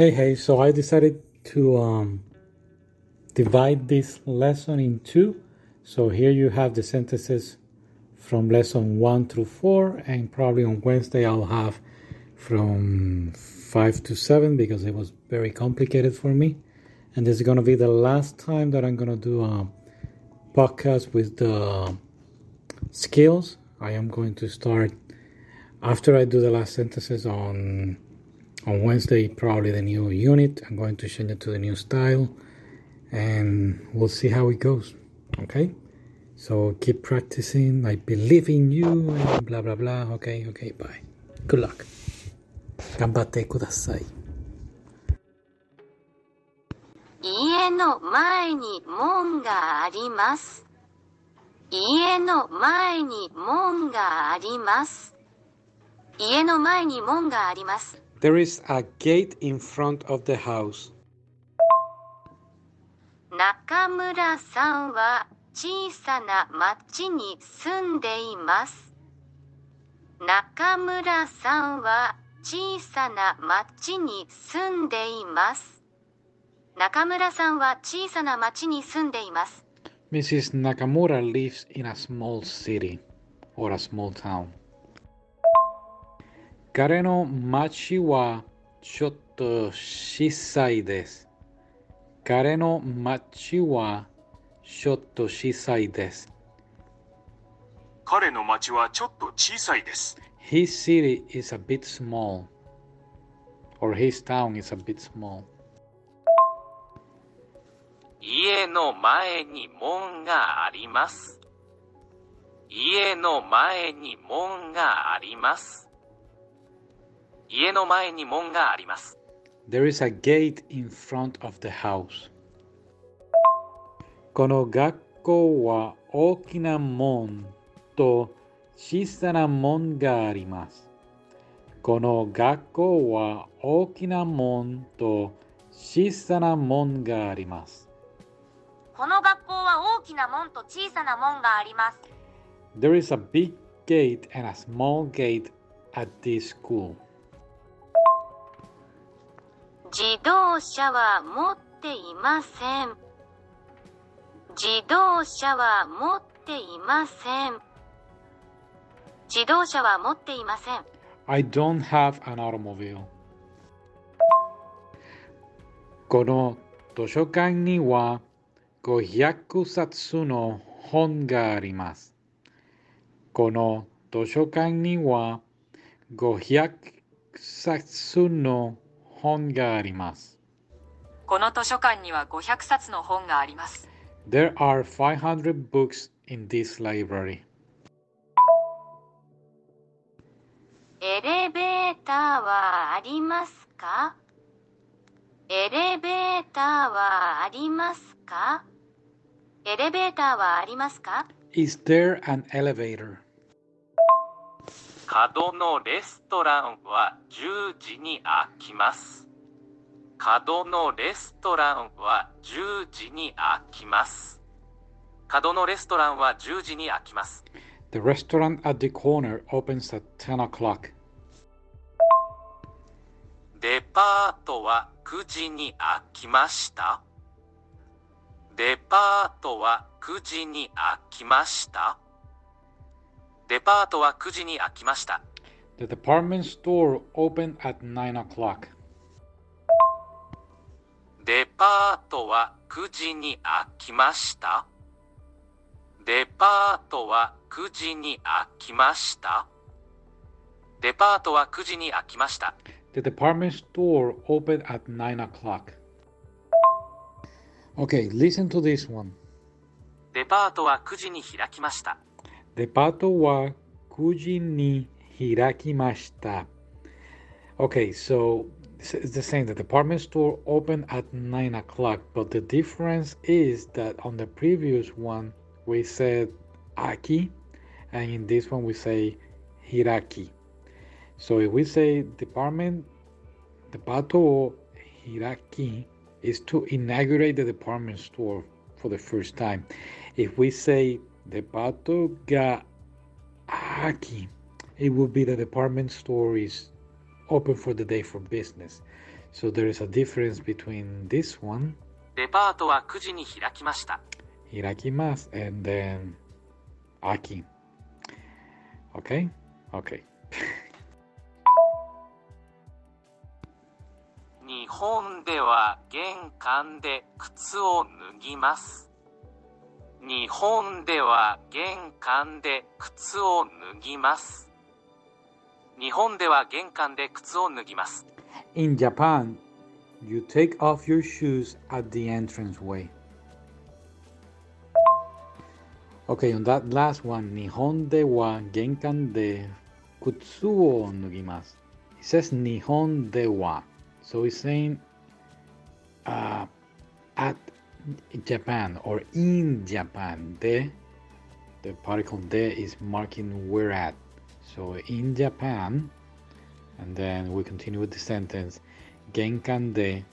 Hey, hey, so I decided to um, divide this lesson in two. So here you have the sentences from lesson one through four, and probably on Wednesday I'll have from five to seven because it was very complicated for me. And this is going to be the last time that I'm going to do a podcast with the skills. I am going to start after I do the last sentences on on Wednesday, probably the new unit. I'm going to change it to the new style and we'll see how it goes. Okay? So keep practicing. I believe in you and blah blah blah. Okay, okay, bye. Good luck. 頑張ってください。家の前に門があります。家の前に門があります。家の前に門があります。 There is a gate in front of the house. 中村さんは小さな町に住んでいます。中村さんは小さな町に住んでいます。中村さんは小さな町に住んでいます。Mrs. Nakamura lives in a small city or a small town. 彼の町はちょっと小さいです。彼の町はちょっと小さいです。彼の町はちょっと小さいです。His city is a bit small. Or his town is a bit small. 家の前に門があります。家の前に門があります。家の前に門があります。There is a gate in front of the house. この学校は大きな門と小さな門があります。この学校は大きな門と小さな門があります。この学校は大きな門と小さな門があります。There is a big gate and a small gate at this school. 自動車は持っていません。自動車は持っていません。自動車は持っていません。I don't have an automobile. この図書館には500冊の本があります。この図書館には500冊の本があります。この図書館には500冊の本があります。There are500 books in this library. エレベーターはありますか？エレベーターはありますか？エレベーターはありますか？Is there an elevator? 角のレストランは10時に開きます。角のレストランは10時に開きます。角のレストランは10時に開きます。The restaurant at the corner opens at 10 o'clock. デパートは9時に開きました。デパートは9時に開きました。デパートは9時に開きました。The department store opened at 9 o'clock. デパートは9時に開きました。デパートは9時に開きました。デパートは9時に開きました。The department store opened at 9 o'clock. Okay, listen to this one. デパートは9時に開きました。The pato wa kuji ni hirakimashita. Okay, so it's the same. The department store opened at 9 o'clock, but the difference is that on the previous one we said aki, and in this one we say hiraki. So if we say department, the pato hiraki is to inaugurate the department store for the first time. If we say the Pato ga Aki. It will be the department store is open for the day for business. So there is a difference between this one, デパートは9時に開きました。 irakimasu, and then aki. Okay? Okay. 日本では玄関で靴を脱ぎます。 日本では玄関で靴を脱ぎます。日本では玄関で靴を脱ぎます。 In Japan, you take off your shoes at the entranceway. Okay, on that last one, Nihon de wa genkan de kutsu o nugimasu. It says Nihon de wa. So it's saying uh, at Japan or in Japan. De, the particle de is marking where at. So in Japan, and then we continue with the sentence Genkan de,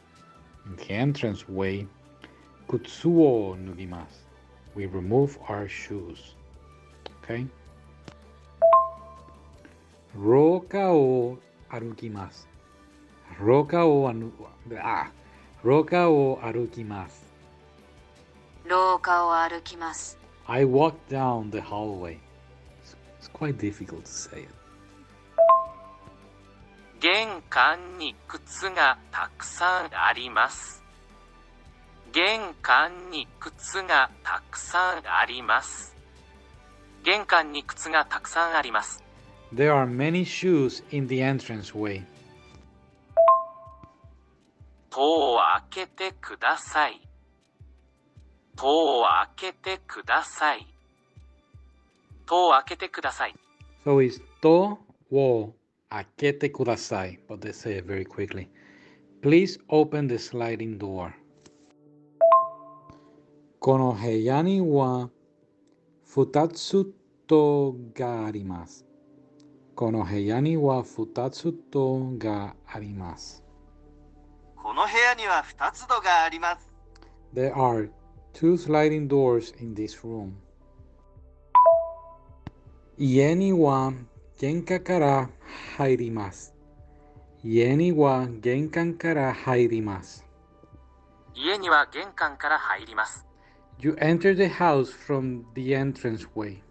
the entranceway, kutsu o nugimasu. We remove our shoes. Okay? Roka o arukimasu. Roka o anu, ah, roka o arukimasu. 廊下を歩きます。I walk down the hallway. It's, quite difficult to say it. 玄関に靴がたくさんあります。玄関に靴がたくさんあります。玄関に靴がたくさんあります。There are many shoes in the entranceway. 戸を開けてください。戸を開けてください。戸を開けてください。 So it's to wo akete kudasai, but they say it very quickly. Please open the sliding door. Kono heya ni wa futatsu to ga arimasu. Kono heya ni wa futatsu to ga arimasu. この部屋には2つ戸があります。 There are two sliding doors in this room. Yeni genkakara hairimas. hairimasu. Yeni wa hairimas. hairimasu. Yeni wa genkankara hairimasu. You enter the house from the entranceway.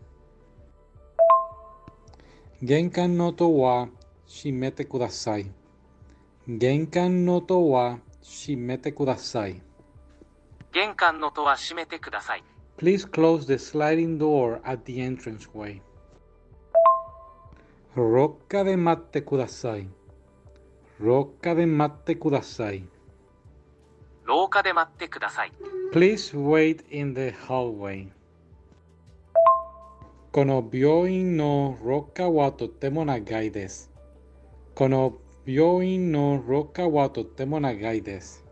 Genkan no to wa shimete kudasai. Genkan no to wa shimete kudasai. 玄関のとは閉めてください。Please close the sliding door at the entranceway. ロッカで待ってください。ロッカで待ってください。廊下で待ってください。Please wait in the hallway. この病院のロ廊下はとても長いです。この病院のロ廊下はとても長いです。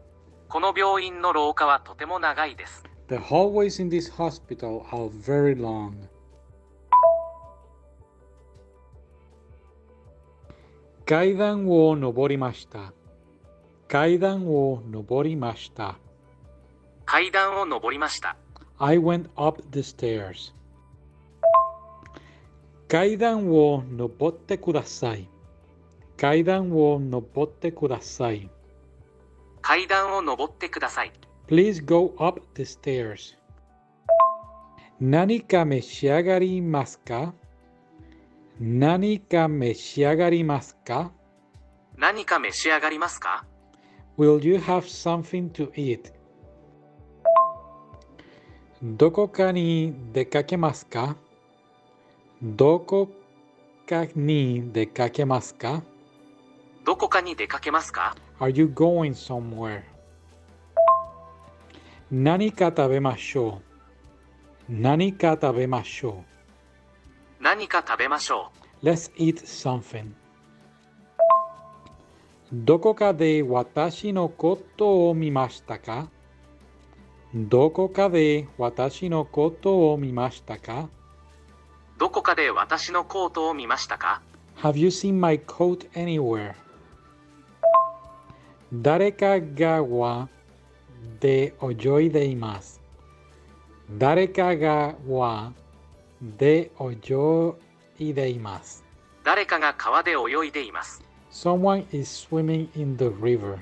この病院の廊下はとても長いです。The hallways in this hospital are very long. 階段を登りました。階段を登りました。階段を登りました。I went up the stairs. 階段を登ってください。階段を登ってください。階段を登ってください。Please go up the stairs. 何か召し上がりますか？何か召し上がりますか？何か召し上がりますか？Will you have something to eat? どこかに出かけますか？どこかに出かけますか？どこかに出かけますか？Are you going somewhere? 何か食べましょう。何か食べましょ何か食べましょう。Let's eat something. どこかで私のことを見ましたか？どこかで私のことを見ましたか？う。どこかで私のコートを見ましたか？Have you seen my coat anywhere? 誰かがはで泳いでいます。誰かがはで泳いでいます。誰かが川で泳いでいます。Someone is swimming in the river.